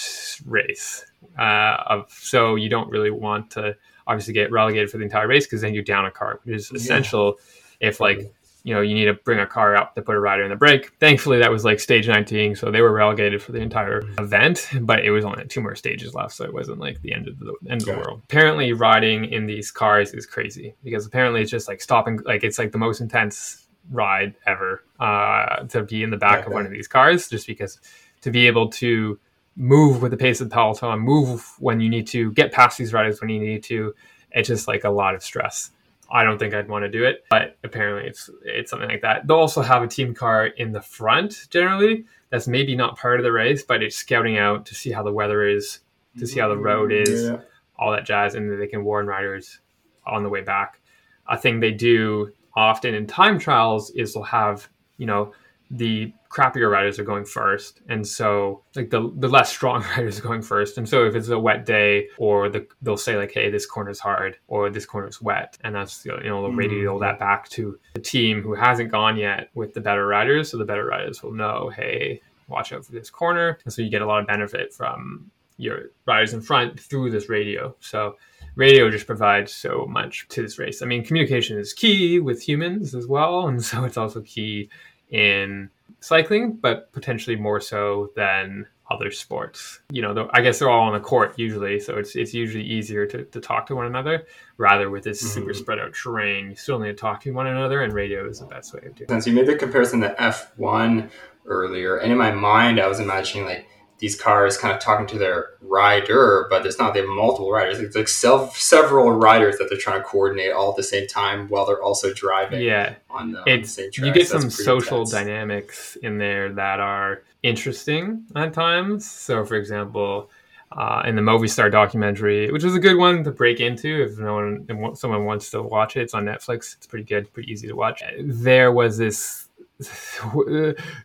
race. Uh, of, so you don't really want to obviously get relegated for the entire race because then you're down a car, which is essential. Yeah if like you know you need to bring a car up to put a rider in the break. Thankfully, that was like stage 19, so they were relegated for the entire event. But it was only two more stages left, so it wasn't like the end of the end of the world. Apparently, riding in these cars is crazy because apparently it's just like stopping, like it's like the most intense ride ever uh, to be in the back of one of these cars, just because to be able to move with the pace of the peloton, move when you need to, get past these riders when you need to. It's just like a lot of stress. I don't think I'd want to do it, but apparently it's it's something like that. They'll also have a team car in the front generally. That's maybe not part of the race, but it's scouting out to see how the weather is, to see how the road mm-hmm. is, yeah. all that jazz, and they can warn riders on the way back. A thing they do often in time trials is they'll have you know the crappier riders are going first and so like the, the less strong riders are going first. And so if it's a wet day or the, they'll say like hey this corner's hard or this corner's wet and that's you know they'll radio mm. that back to the team who hasn't gone yet with the better riders so the better riders will know hey watch out for this corner. And so you get a lot of benefit from your riders in front through this radio. So radio just provides so much to this race. I mean communication is key with humans as well and so it's also key in cycling, but potentially more so than other sports. You know, I guess they're all on the court usually, so it's it's usually easier to, to talk to one another rather with this mm-hmm. super spread out terrain. You still need to talk to one another, and radio is the best way of doing. it. Since you made the comparison to F one earlier, and in my mind, I was imagining like these cars kind of talking to their rider, but it's not. They have multiple riders. It's like self, several riders that they're trying to coordinate all at the same time while they're also driving. Yeah, on the, it's on the you get some social intense. dynamics in there that are interesting at times. So, for example. Uh, in the Movistar documentary, which was a good one to break into if no one, if someone wants to watch it. It's on Netflix. It's pretty good, pretty easy to watch. There was this,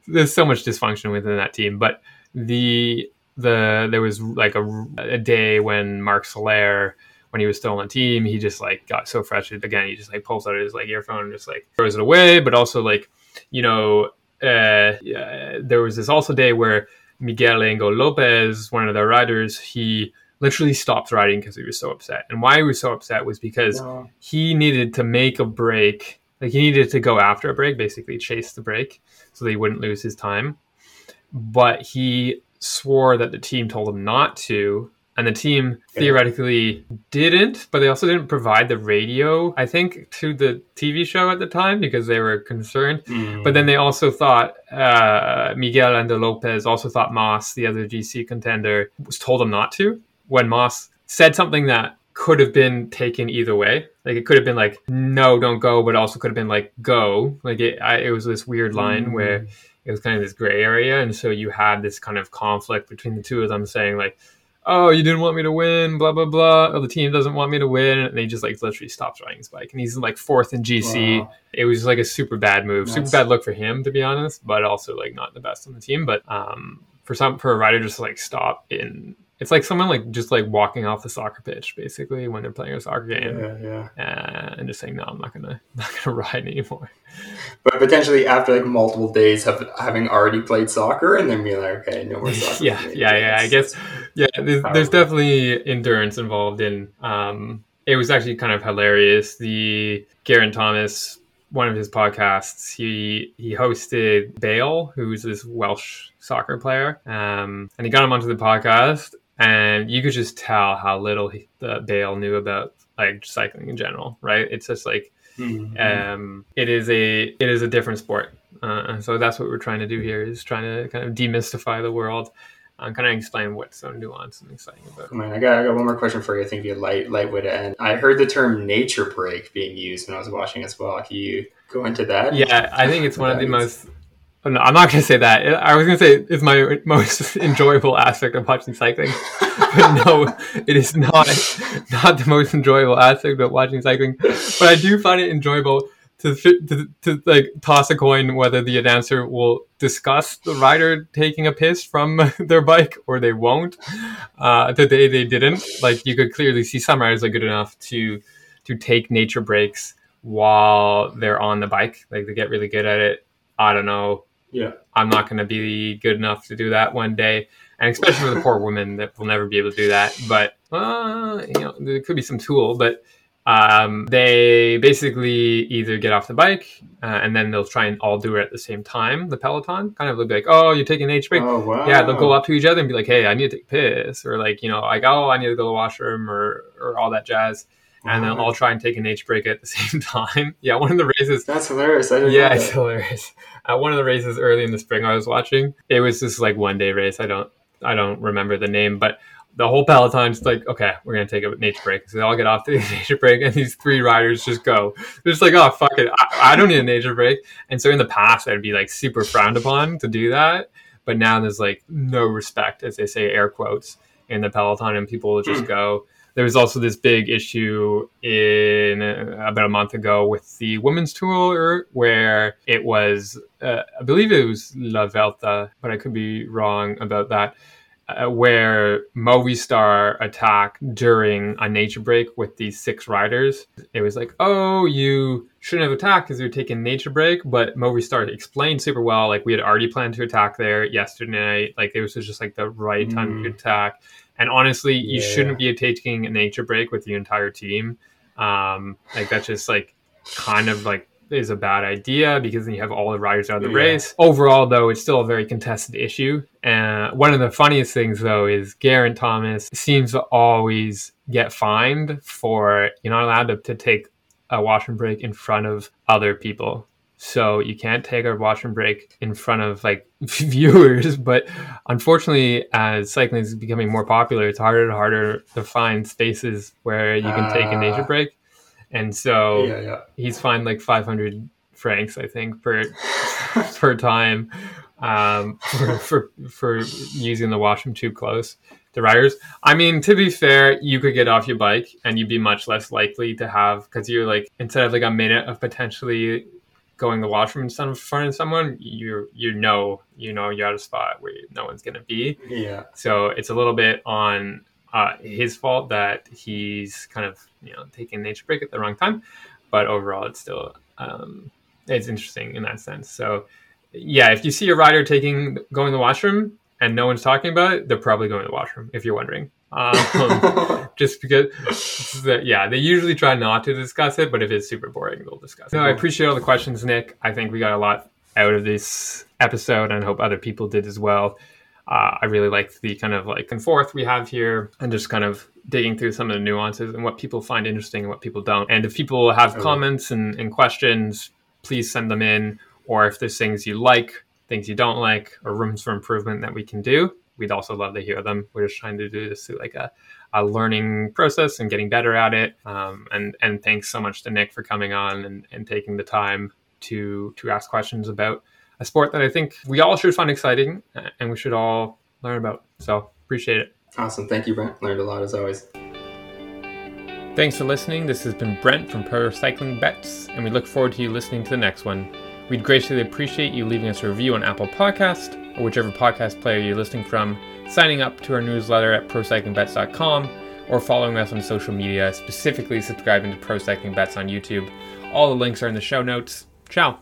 there's so much dysfunction within that team, but the the there was like a, a day when Marc Soler when he was still on the team he just like got so frustrated. Again he just like pulls out his like earphone and just like throws it away. But also like you know uh, yeah, there was this also day where Miguel Angel Lopez one of the riders he literally stopped riding because he was so upset. And why he was so upset was because wow. he needed to make a break. Like he needed to go after a break basically chase the break so that he wouldn't lose his time but he swore that the team told him not to and the team theoretically didn't but they also didn't provide the radio i think to the tv show at the time because they were concerned mm. but then they also thought uh, miguel angel lopez also thought Mas, the other gc contender was told him not to when Mas said something that could have been taken either way like it could have been like no don't go but also could have been like go like it, I, it was this weird line mm. where it was kind of this gray area. And so you had this kind of conflict between the two of them saying like oh you didn't want me to win blah blah blah. Oh the team doesn't want me to win. And he just like literally stops riding his bike and he's like fourth in gc wow. it was like a super bad move. That's... super bad look for him to be honest but also like not the best on the team. But um for some for a rider just to like stop in it's like someone like just like walking off the soccer pitch basically when they're playing a soccer game. Yeah, yeah. and just saying no i'm not gonna not gonna ride anymore. But potentially after like multiple days of having already played soccer and then being like okay no more soccer yeah yeah yeah i guess yeah there's, there's, definitely endurance involved in um it was actually kind of hilarious. The Geraint Thomas one of his podcasts, he he hosted Bale, who's this Welsh soccer player, um, and he got him onto the podcast, and you could just tell how little he, the Bale knew about like cycling in general, right? It's just like mm-hmm. um, it is a it is a different sport, uh, so that's what we're trying to do here is trying to kind of demystify the world. and kind of explain what's so nuanced and exciting about. Man, I got, I got one more question for you. I think you light light would end. I heard the term nature break being used when I was watching as well. Can you go into that? Yeah, I think it's one of the most I'm not going to say that. I was going to say it's my most enjoyable aspect of watching cycling, but no, it is not not the most enjoyable aspect of watching cycling. But I do find it enjoyable to, to, to like toss a coin whether the announcer will discuss the rider taking a piss from their bike or they won't. Uh, today they didn't. Like you could clearly see some riders are good enough to to take nature breaks while they're on the bike. Like they get really good at it. I don't know. Yeah. I'm not going to be good enough to do that one day. And especially for the poor women that will never be able to do that. But, uh, you know, there could be some tool. But um, they basically either get off the bike uh, and then they'll try and all do it at the same time. The peloton kind of look like, oh, you're taking an H break. Oh, wow. Yeah, they'll go up to each other and be like, hey, I need to take piss, or like, you know, like, oh, I need to go to the washroom, or or all that jazz. And they'll all try and take an H break at the same time. yeah, one of the races. That's hilarious. I didn't yeah, it's hilarious. At one of the races early in the spring I was watching, it was just like one day race. I don't I don't remember the name, but the whole peloton's like, okay, we're gonna take a nature break. So they all get off to the nature break, and these three riders just go. They're just like, oh fuck it, I, I don't need a nature break. And so in the past, that'd be like super frowned upon to do that, but now there's like no respect, as they say, air quotes, in the peloton, and people will just hmm. go. There was also this big issue in uh, about a month ago with the women's tour, where it was, uh, I believe it was La Vuelta, but I could be wrong about that uh, where Movistar attacked during a nature break with these six riders. It was like, oh, you shouldn't have attacked because you're taking nature break. But Movistar explained super well, like we had already planned to attack there yesterday. Like it was just like the right time to attack. And honestly, you shouldn't be taking a nature break with the entire team. Um, like that's just like kind of like is a bad idea because then you have all the riders out of the Yeah. race. Overall, though, it's still a very contested issue. And one of the funniest things, though, is Geraint Thomas seems to always get fined for you're not allowed to, to take a washroom break in front of other people. So you can't take a washroom break in front of like viewers. But unfortunately, as cycling is becoming more popular, it's harder and harder to find spaces where you can take a nature Ah. break. And so Yeah, yeah. he's fined like 500 francs, I think, per per time um, for, for for using the washroom too close to riders. I mean, to be fair, you could get off your bike and you'd be much less likely to have because you're like instead of like a minute of potentially going to the washroom in front of- someone, you you know you know you're at a spot where no one's gonna be. Yeah. So it's a little bit on uh, his fault that he's kind of you know taking nature break at the wrong time, but overall it's still um, it's interesting in that sense. So yeah, if you see a rider taking going to the washroom and no one's talking about it, they're probably going to the washroom. If you're wondering, um, just because yeah, they usually try not to discuss it, but if it's super boring, they'll discuss it. No, I appreciate all the questions, Nick. I think we got a lot out of this episode, and I hope other people did as well. Uh, I really like the kind of like and forth we have here, and just kind of digging through some of the nuances and what people find interesting and what people don't. And if people have Okay. comments and, and questions, please send them in. Or if there's things you like, things you don't like, or rooms for improvement that we can do, we'd also love to hear them. We're just trying to do this through like a, a learning process and getting better at it. Um, and and thanks so much to Nick for coming on and, and taking the time to to ask questions about a sport that I think we all should find exciting and we should all learn about. So appreciate it. Awesome. Thank you, Brent. Learned a lot as always. Thanks for listening. This has been Brent from Pro Cycling Bets, and we look forward to you listening to the next one. We'd graciously appreciate you leaving us a review on Apple Podcast or whichever podcast player you're listening from, signing up to our newsletter at procyclingbets.com, or following us on social media, specifically subscribing to Pro Cycling Bets on YouTube. All the links are in the show notes. Ciao.